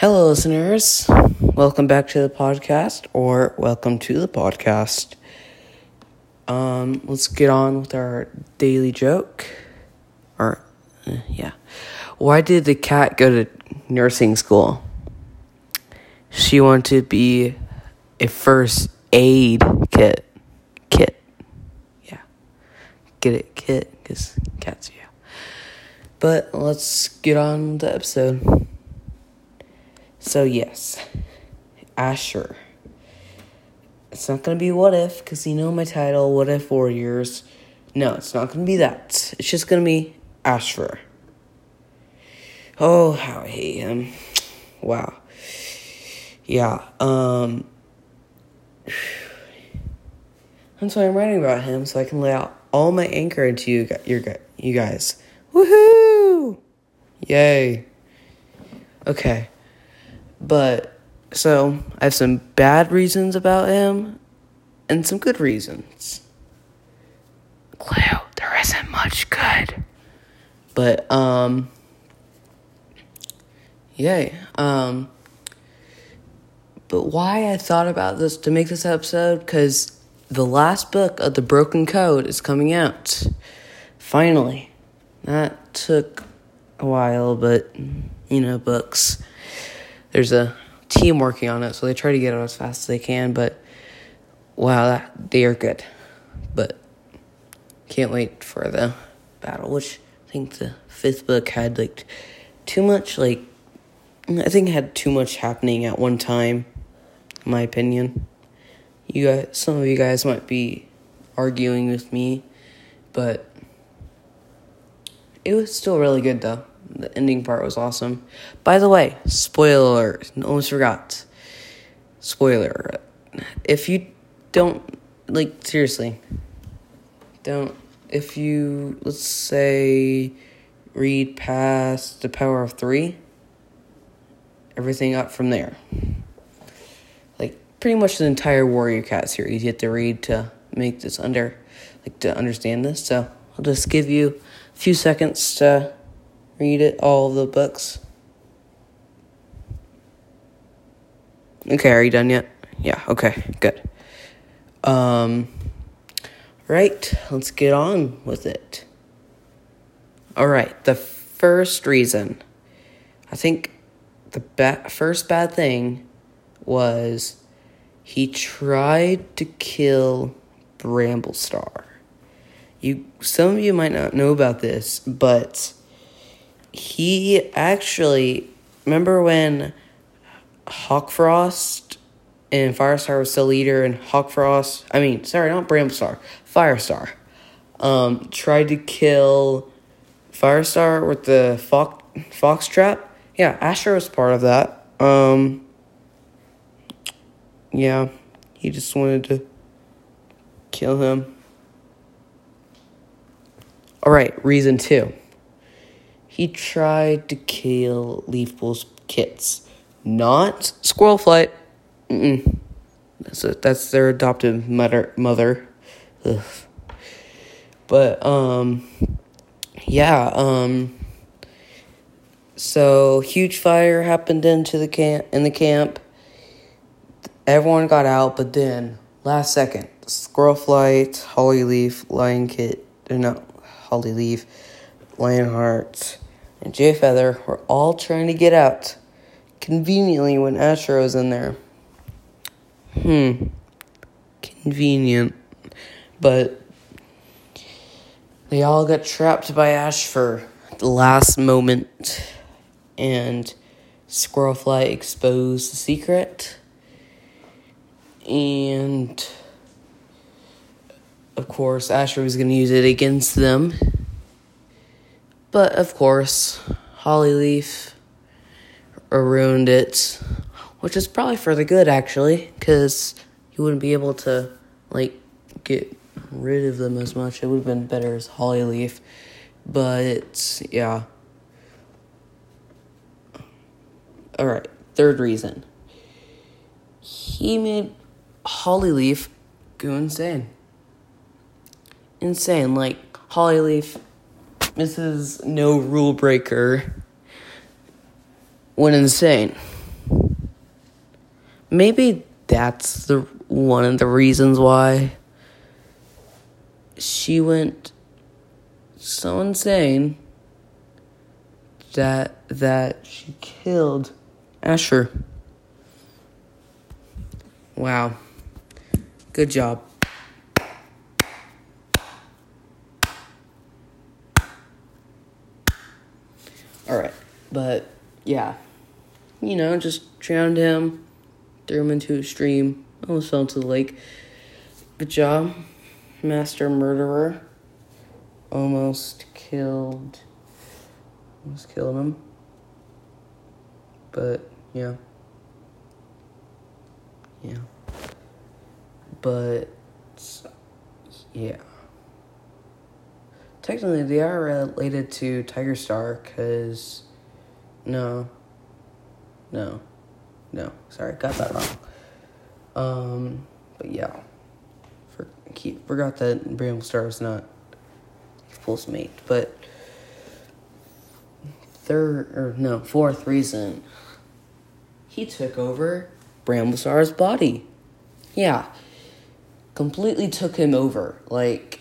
Hello, listeners. Welcome back to the podcast, or welcome to the podcast. Um, let's get on with our daily joke. Or, uh, yeah. Why did the cat go to nursing school? She wanted to be a first aid kit. Kit. Yeah. Get it, kit, because cats, yeah. But let's get on with the episode. So, yes, Ashfur. It's not going to be what if, because you know my title, What If Warriors. No, it's not going to be that. It's just going to be Ashfur. Oh, how I hate him. Wow. Yeah, um. That's why I'm writing about him, so I can lay out all my anchor into you, you guys. Woohoo! Yay. Okay. But so I have some bad reasons about him and some good reasons. Clue, there isn't much good. But um yay. Um but why I thought about this to make this episode cuz the last book of the Broken Code is coming out. Finally. That took a while, but you know, books there's a team working on it, so they try to get it as fast as they can. But wow, that, they are good. But can't wait for the battle, which I think the fifth book had like too much like I think it had too much happening at one time, in my opinion. You guys, some of you guys might be arguing with me, but it was still really good though. The ending part was awesome. By the way, spoiler almost forgot. Spoiler. If you don't, like, seriously, don't, if you, let's say, read past the power of three, everything up from there. Like, pretty much the entire Warrior Cat series you have to read to make this under, like, to understand this. So, I'll just give you a few seconds to read it, all the books. Okay, are you done yet? Yeah, okay, good. Um, right, let's get on with it. All right, the first reason, I think the ba- first bad thing was he tried to kill Bramblestar. You, some of you might not know about this, but he actually remember when Hawkfrost and Firestar was still leader, and Hawkfrost, I mean, sorry, not Bramstar, Firestar, um, tried to kill Firestar with the fox fox trap. Yeah, Ashfur was part of that. Um, yeah, he just wanted to kill him. All right, reason two. He tried to kill Leafpool's kits, not Squirrel Flight. Mm-mm. That's a, that's their adoptive mother mother. Ugh. But um, yeah um. So huge fire happened into the camp in the camp. Everyone got out, but then last second, Squirrel Flight, Hollyleaf, Lion Kit, no, Hollyleaf, Lionheart, and Jay Feather were all trying to get out. Conveniently, when Ashfur was in there. Hmm. Convenient. But they all got trapped by Ashfur the last moment. And Squirrelfly exposed the secret. And of course, Ashfur was going to use it against them. But of course, Hollyleaf ruined it, which is probably for the good actually, because you wouldn't be able to like get rid of them as much. It would have been better as Hollyleaf, but yeah. All right, third reason. He made Hollyleaf go insane. Insane, like Hollyleaf Mrs. No Rule Breaker went insane. maybe that's the one of the reasons why she went so insane that that she killed Ashfur. Wow. Good job. Alright, but yeah. You know, just drowned him, threw him into a stream, almost fell into the lake. Good job, master murderer. Almost killed. Almost killed him. But, yeah. Yeah. But, yeah. Technically, they are related to Tiger Star, because. No. No. No. Sorry, got that wrong. Um, but yeah. For, keep, forgot that Bramble Star is not Wolf's mate. But. Third, or no, fourth reason. He took over Bramblestar's body. Yeah. Completely took him over. Like,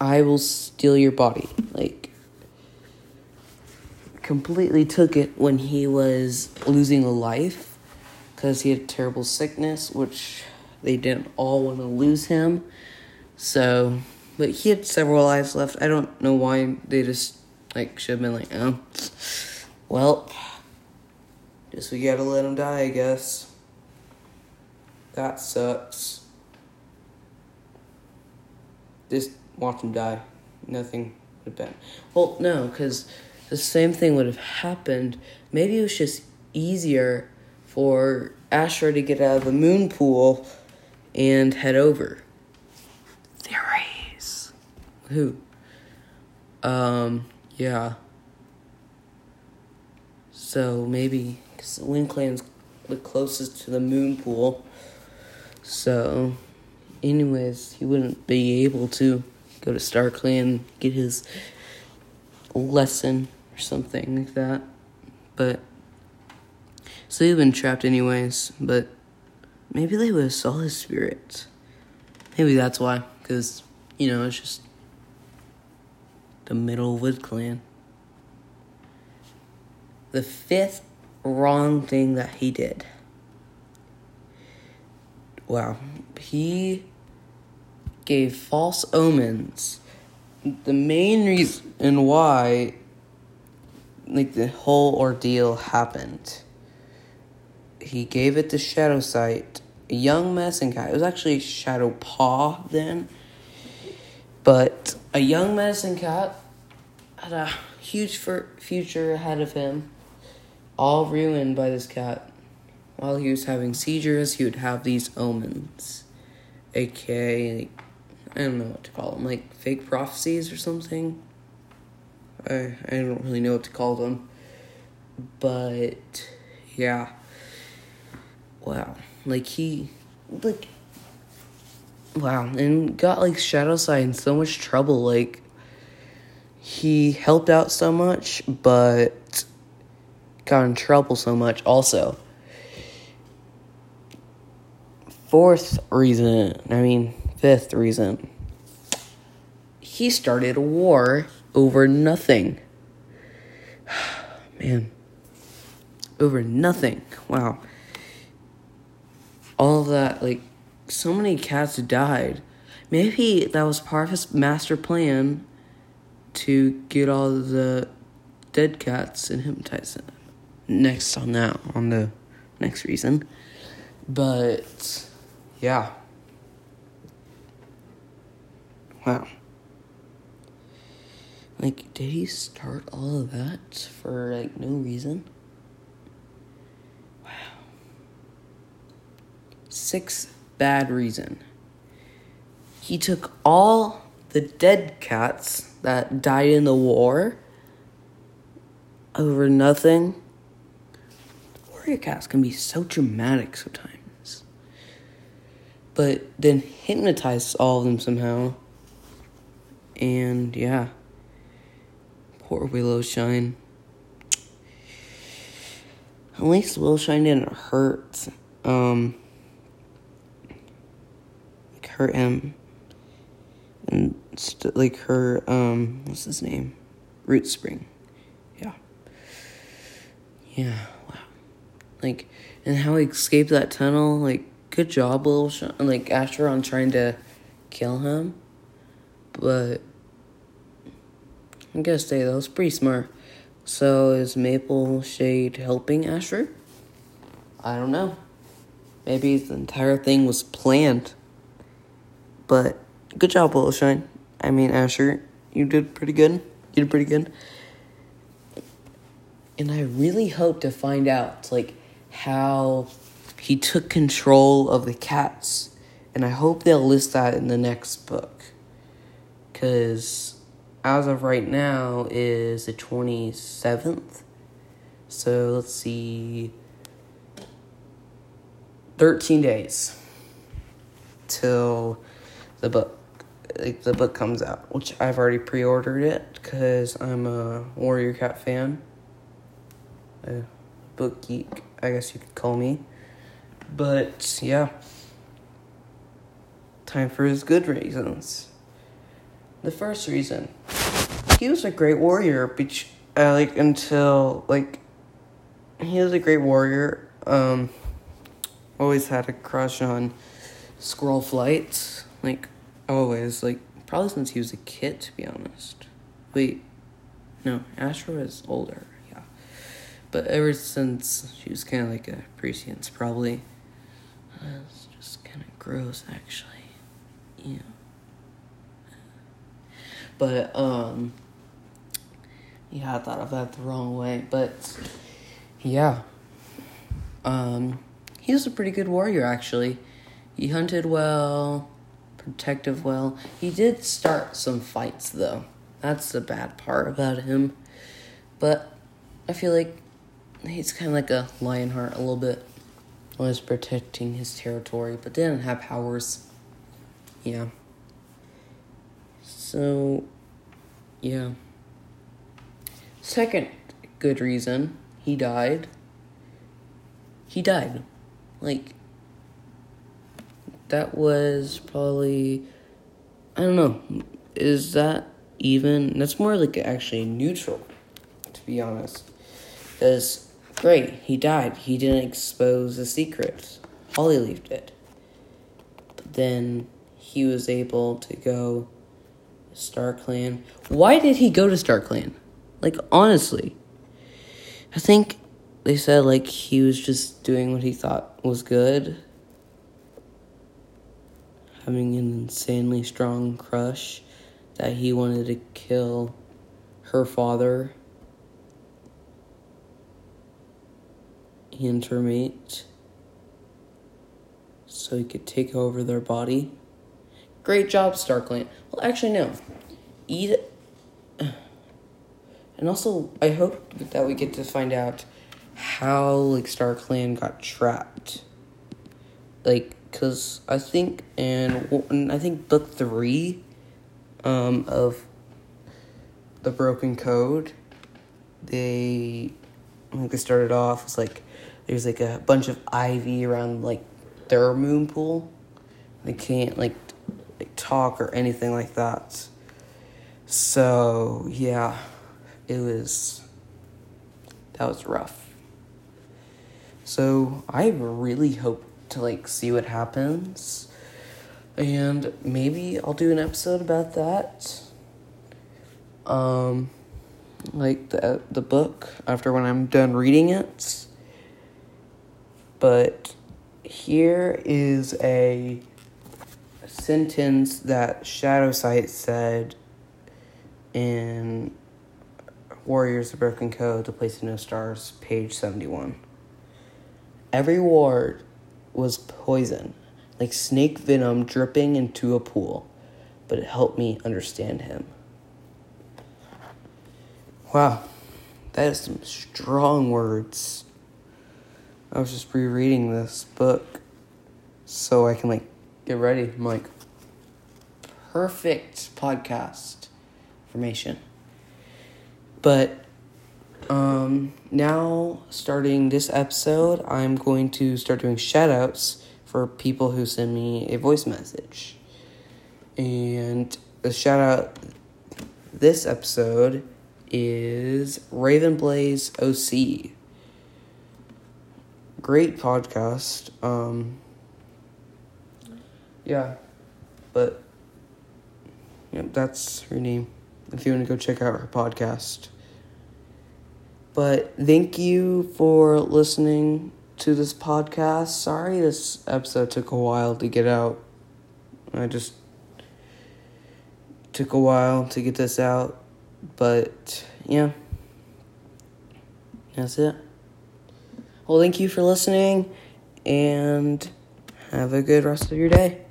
I will steal your body. Like, completely took it when he was losing a life because he had terrible sickness, which they didn't all want to lose him. So, but he had several lives left. I don't know why they just, like, should have been like, oh, well, just we gotta let him die, I guess. That sucks. Just watch him die. Nothing would have been. Well, no, because the same thing would have happened. Maybe it was just easier for Ashfur to get out of the moon pool and head over. Theories. Who? Um, yeah. So maybe, because the Wind Clan's the closest to the moon pool. So, anyways, he wouldn't be able to go to Star Clan, get his lesson or something like that. But so he'd been trapped anyways. But maybe they would have saw his spirit. Maybe that's why, because you know it's just the middle Wood Clan. The fifth wrong thing that he did. Wow, he gave false omens. The main reason why, like, the whole ordeal happened, he gave it to Shadow Sight, a young medicine cat. It was actually Shadow Paw then, but a young medicine cat had a huge future ahead of him, all ruined by this cat. While he was having seizures, he would have these omens, aka I don't know what to call them, like fake prophecies or something. I I don't really know what to call them, but yeah. Wow, like he, like, wow, and got like Shadow Sight in so much trouble. Like, he helped out so much, but got in trouble so much also. Fourth reason, I mean, Fifth reason he started a war over nothing. Man, over nothing. Wow. All that, like, so many cats died. Maybe that was part of his master plan to get all the dead cats and hypnotize them. Next on that, on the next reason. But, yeah. Wow. Like, did he start all of that for like no reason? Wow. Sixth bad reason. He took all the dead cats that died in the war over nothing. Warrior cats can be so dramatic sometimes. But then hypnotized all of them somehow and yeah, poor Willow Shine. At least Willow Shine didn't hurt um like her M and st- like her um what's his name? Root Spring. Yeah. Yeah, wow. Like and how he escaped that tunnel, like good job little Sh- like Ashfur on trying to kill him. But I gotta say that was pretty smart. So is Maple Shade helping Ashfur? I don't know. Maybe the entire thing was planned. But good job, Willow Shine. I mean, Ashfur, you did pretty good. You did pretty good. And I really hope to find out, like, how he took control of the cats. And I hope they'll list that in the next book. Because as of right now is the 27th. So let's see. 13 days till the book like the book comes out, which I've already pre-ordered it cuz I'm a Warrior Cat fan. A book geek, I guess you could call me. But yeah. Time for his good reasons. The first reason he was a great warrior, which uh, like until like he was a great warrior. Um, always had a crush on Squirrel Flight, like always, like probably since he was a kid, to be honest. Wait, no, Ashfur was older, yeah, but ever since she was kind of like a prescience, probably. Uh, it's just kind of gross, actually. Yeah. But um yeah, I thought of that the wrong way, but yeah. Um he was a pretty good warrior actually. He hunted well, protective well. He did start some fights though. That's the bad part about him. But I feel like he's kind of like a Lionheart a little bit. Was protecting his territory, but didn't have powers. Yeah. So, yeah. Second good reason he died. He died. Like, that was probably. I don't know. Is that even. That's more like actually neutral, to be honest. Because, great, he died. He didn't expose the secret. Hollyleaf did. But then he was able to go Star Clan. Why did he go to Star Clan? Like honestly. I think they said like he was just doing what he thought was good. Having an insanely strong crush that he wanted to kill her father and her mate so he could take over their body. Great job, Star Clan. Well, actually, no. It. And also, I hope that we get to find out how, like, Star Clan got trapped. Like, because I think, and I think book three um, of The Broken Code, they, like, they started off, it's like, there's, like, a bunch of ivy around, like, their moon pool. They can't, like, like talk or anything like that. So, yeah, it was that was rough. So, I really hope to like see what happens. And maybe I'll do an episode about that. Um like the the book after when I'm done reading it. But here is a sentence that Shadow Sight said in Warriors of Broken Code, The Place of No Stars, page 71. Every ward was poison, like snake venom dripping into a pool, but it helped me understand him. Wow, that is some strong words. I was just rereading this book so I can like get ready. I'm like, perfect podcast information. But Um, now, starting this episode, I'm going to start doing shout outs for people who send me a voice message. And the shout out this episode is Raven Blaze OC. Great podcast. Um, yeah, but yep, that's her name. If you want to go check out her podcast. But thank you for listening to this podcast. Sorry this episode took a while to get out. I just took a while to get this out. But yeah. That's it. Well, thank you for listening and have a good rest of your day.